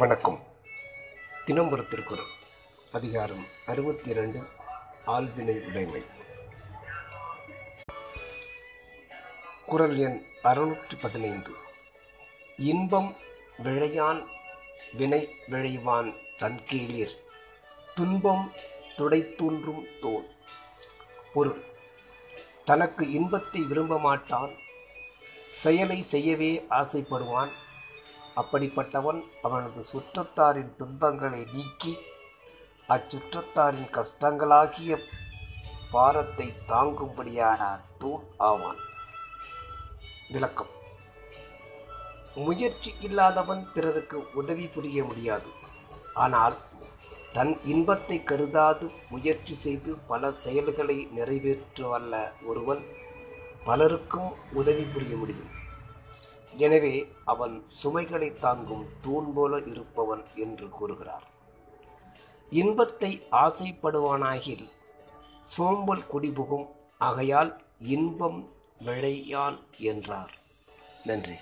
வணக்கம். தினம் ஒரு திருக்குறள் அதிகாரம் அறுபத்தி இரண்டு ஆள்வினை உடைமை. குரல் எண் அறுநூற்றி பதினைந்து இன்பம் விழையான் வினை விழைவான் தன்கீழிர் துன்பம் துடைத்தூன்றும் தோல். பொருள் தனக்கு இன்பத்தை விரும்ப மாட்டான் செயலை செய்யவே ஆசைப்படுவான் அப்படிப்பட்டவன் அவனது சுற்றத்தாரின் துன்பங்களை நீக்கி அச்சுற்றத்தாரின் கஷ்டங்களாகிய பாரத்தை தாங்கும்படியான தூண் ஆவான். விளக்கம். முயற்சி இல்லாதவன் பிறருக்கு உதவி புரிய முடியாது. ஆனால் தன் இன்பத்தை கருதாது முயற்சி செய்து பல செயல்களை நிறைவேற்றவல்ல ஒருவன் பலருக்கும் உதவி புரிய முடியும். எனவே அவன் சுமைகளை தாங்கும் தூண் போல இருப்பவன் என்று கூறுகிறார். இன்பத்தை ஆசைப்படுவானாகில் சோம்பல் குடிபுகும் ஆகையால் இன்பம் விழையான் என்றார். நன்றி.